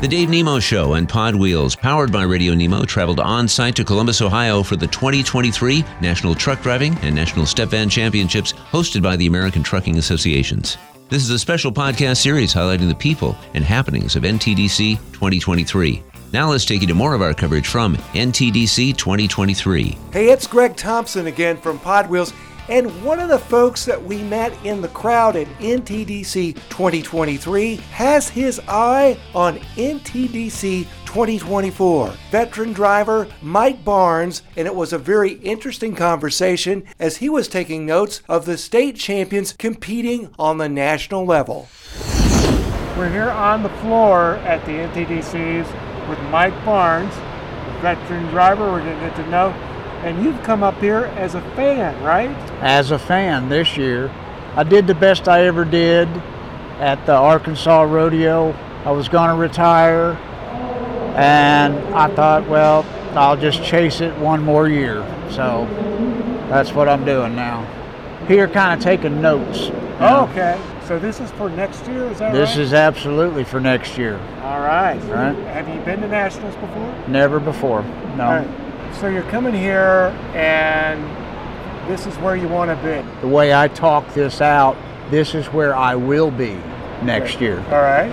The Dave Nemo Show and Pod Wheels, powered by Radio Nemo, traveled on site to Columbus, Ohio for the 2023 National Truck Driving and National Step Van Championships hosted by the American Trucking Associations. This is a special podcast series highlighting the people and happenings of NTDC 2023. Now let's take you to more of our coverage from NTDC 2023. Hey, it's Greg Thompson again from Pod Wheels. And one of the folks that we met in the crowd at NTDC 2023 has his eye on NTDC 2024. Veteran driver Mike Barnes, and it was a very interesting conversation as he was taking notes of the state champions competing on the national level. We're here on the floor at the NTDCs with Mike Barnes, veteran driver. We're going to get to know and you've come up here as a fan, right? As a fan this year. I did the best I ever did at the Arkansas Rodeo. I was going to retire, and I thought, well, I'll just chase it one more year. So that's what I'm doing now. Here, kind of taking notes. Oh, okay. So this is for next year, is that this right? This is absolutely for next year. All right. Right. Have you been to nationals before? Never before. No. So you're coming here and this is where you want to be. The way I talk this out, this is where I will be next okay. year. All right.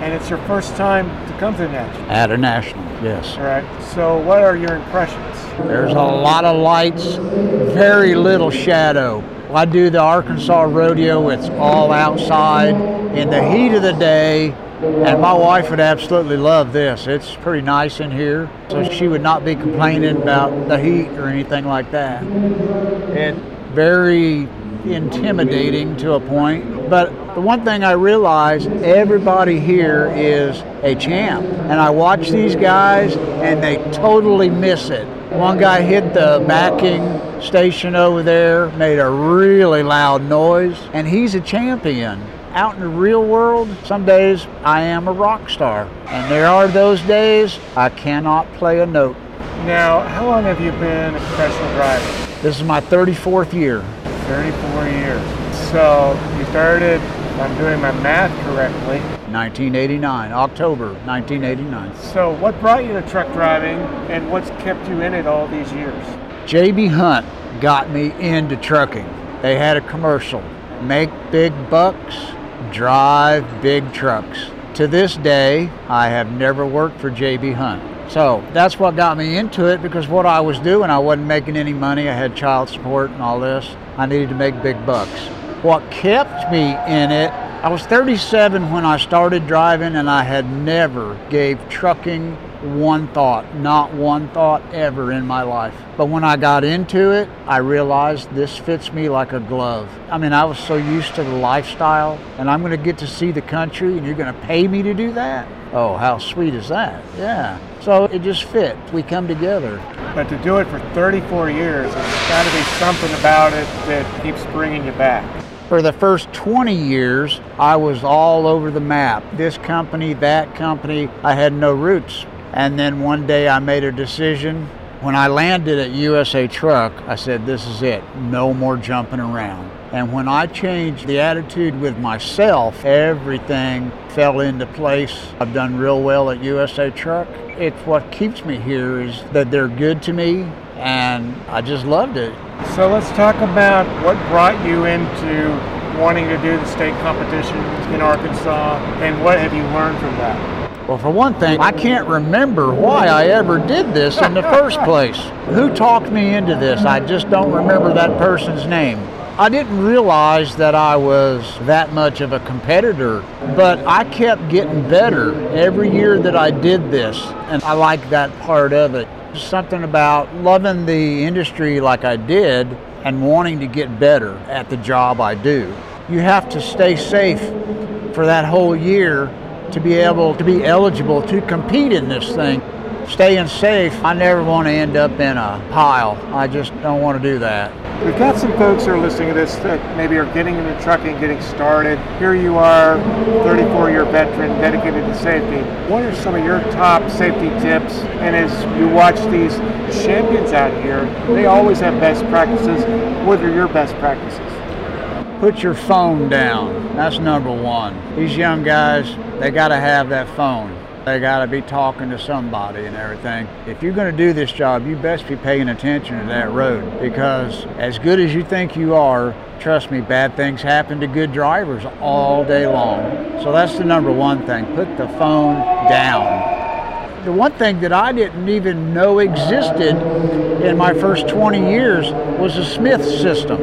And it's your first time to come to the national? At a national, yes. All right. So what are your impressions? There's a lot of lights, very little shadow. I do the Arkansas rodeo, it's all outside in the heat of the day and my wife would absolutely love this. It's pretty nice in here, so she would not be complaining about the heat or anything like that. It's very intimidating to a point, but the one thing I realize everybody here is a champ. And I watch these guys and they totally miss it. One guy hit the backing station over there, made a really loud noise, and he's a champion out in the real world, some days I am a rock star. And there are those days I cannot play a note. Now, how long have you been a professional driver? This is my 34th year. 34 years. So you started, I'm doing my math correctly. 1989, October 1989. So what brought you to truck driving and what's kept you in it all these years? JB Hunt got me into trucking. They had a commercial, make big bucks, drive big trucks. To this day, I have never worked for JB Hunt. So that's what got me into it because what I was doing, I wasn't making any money. I had child support and all this. I needed to make big bucks. What kept me in it, I was 37 when I started driving and I had never gave trucking one thought, not one thought ever in my life. But when I got into it, I realized this fits me like a glove. I mean, I was so used to the lifestyle, and I'm going to get to see the country, and you're going to pay me to do that? Oh, how sweet is that? Yeah. So it just fit. We come together. But to do it for 34 years, there's got to be something about it that keeps bringing you back. For the first 20 years, I was all over the map. This company, that company, I had no roots. And then one day I made a decision. When I landed at USA Truck, I said, This is it, no more jumping around. And when I changed the attitude with myself, everything fell into place. I've done real well at USA Truck. It's what keeps me here is that they're good to me, and I just loved it. So let's talk about what brought you into wanting to do the state competitions in Arkansas, and what have you learned from that? Well, for one thing, I can't remember why I ever did this in the first place. Who talked me into this? I just don't remember that person's name. I didn't realize that I was that much of a competitor, but I kept getting better every year that I did this, and I like that part of it. Something about loving the industry like I did and wanting to get better at the job I do. You have to stay safe for that whole year to be able to be eligible to compete in this thing. Staying safe, I never want to end up in a pile. I just don't want to do that. We've got some folks who are listening to this that maybe are getting into trucking, getting started. Here you are, 34 year veteran dedicated to safety. What are some of your top safety tips? And as you watch these champions out here, they always have best practices. What are your best practices? Put your phone down. That's number one. These young guys, they got to have that phone. They got to be talking to somebody and everything. If you're going to do this job, you best be paying attention to that road because as good as you think you are, trust me, bad things happen to good drivers all day long. So that's the number one thing. Put the phone down the one thing that I didn't even know existed in my first 20 years was the Smith system.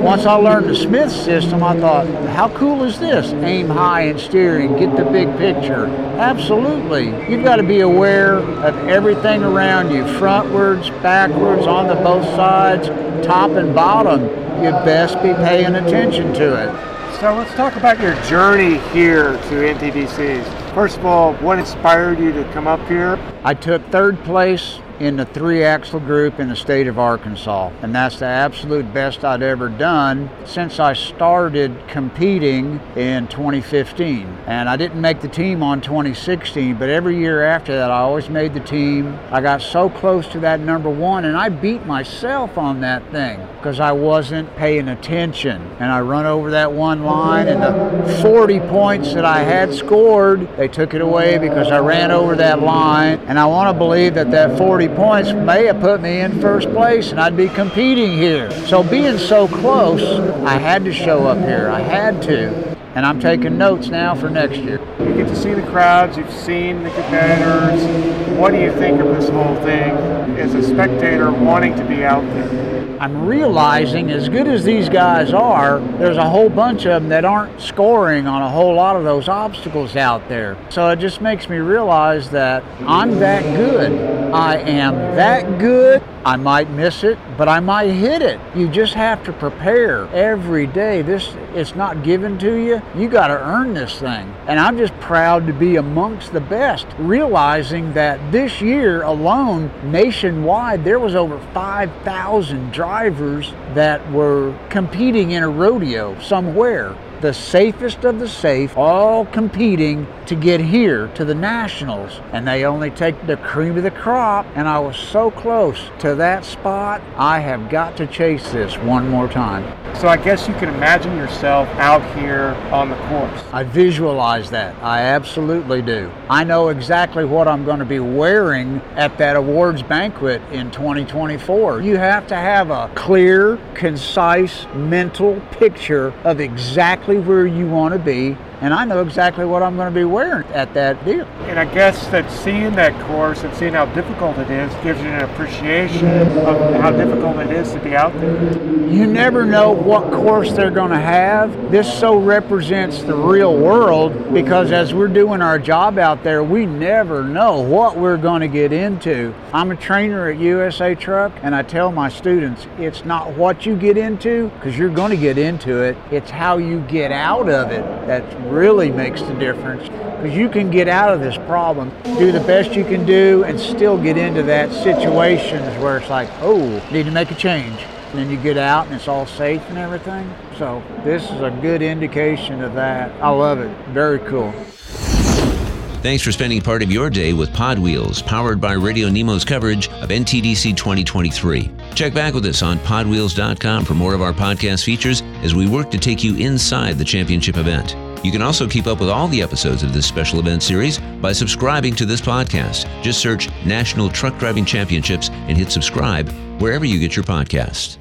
Once I learned the Smith system, I thought, how cool is this? Aim high and steering, get the big picture. Absolutely. You've got to be aware of everything around you, frontwards, backwards, on the both sides, top and bottom. You best be paying attention to it. So let's talk about your journey here to NTDCs. First of all, what inspired you to come up here? I took third place in the three axle group in the state of Arkansas. And that's the absolute best I'd ever done since I started competing in 2015. And I didn't make the team on 2016, but every year after that, I always made the team. I got so close to that number one, and I beat myself on that thing because I wasn't paying attention. And I run over that one line, and the 40 points that I had scored, they took it away because I ran over that line. And I want to believe that that 40 points may have put me in first place and I'd be competing here. So being so close, I had to show up here. I had to. And I'm taking notes now for next year. You get to see the crowds, you've seen the competitors. What do you think of this whole thing as a spectator wanting to be out there? I'm realizing as good as these guys are, there's a whole bunch of them that aren't scoring on a whole lot of those obstacles out there. So it just makes me realize that I'm that good. I am that good. I might miss it, but I might hit it. You just have to prepare every day. This it's not given to you. You got to earn this thing. And I'm just proud to be amongst the best, realizing that this year alone, nationwide, there was over 5,000 drivers that were competing in a rodeo somewhere the safest of the safe, all competing to get here to the Nationals. And they only take the cream of the crop. And I was so close to that spot. I have got to chase this one more time. So I guess you can imagine yourself out here on the course. I visualize that. I absolutely do. I know exactly what I'm going to be wearing at that awards banquet in 2024. You have to have a clear, concise mental picture of exactly where you want to be and I know exactly what I'm going to be wearing at that deal. And I guess that seeing that course and seeing how difficult it is gives you an appreciation of how difficult it is to be out there. You never know what course they're going to have. This so represents the real world because as we're doing our job out there, we never know what we're going to get into. I'm a trainer at USA Truck, and I tell my students it's not what you get into because you're going to get into it, it's how you get out of it that's really makes the difference because you can get out of this problem, do the best you can do, and still get into that situations where it's like, oh, need to make a change. And then you get out and it's all safe and everything. So this is a good indication of that. I love it. Very cool. Thanks for spending part of your day with Pod Wheels, powered by Radio Nemo's coverage of NTDC 2023. Check back with us on podwheels.com for more of our podcast features as we work to take you inside the championship event. You can also keep up with all the episodes of this special event series by subscribing to this podcast. Just search National Truck Driving Championships and hit subscribe wherever you get your podcasts.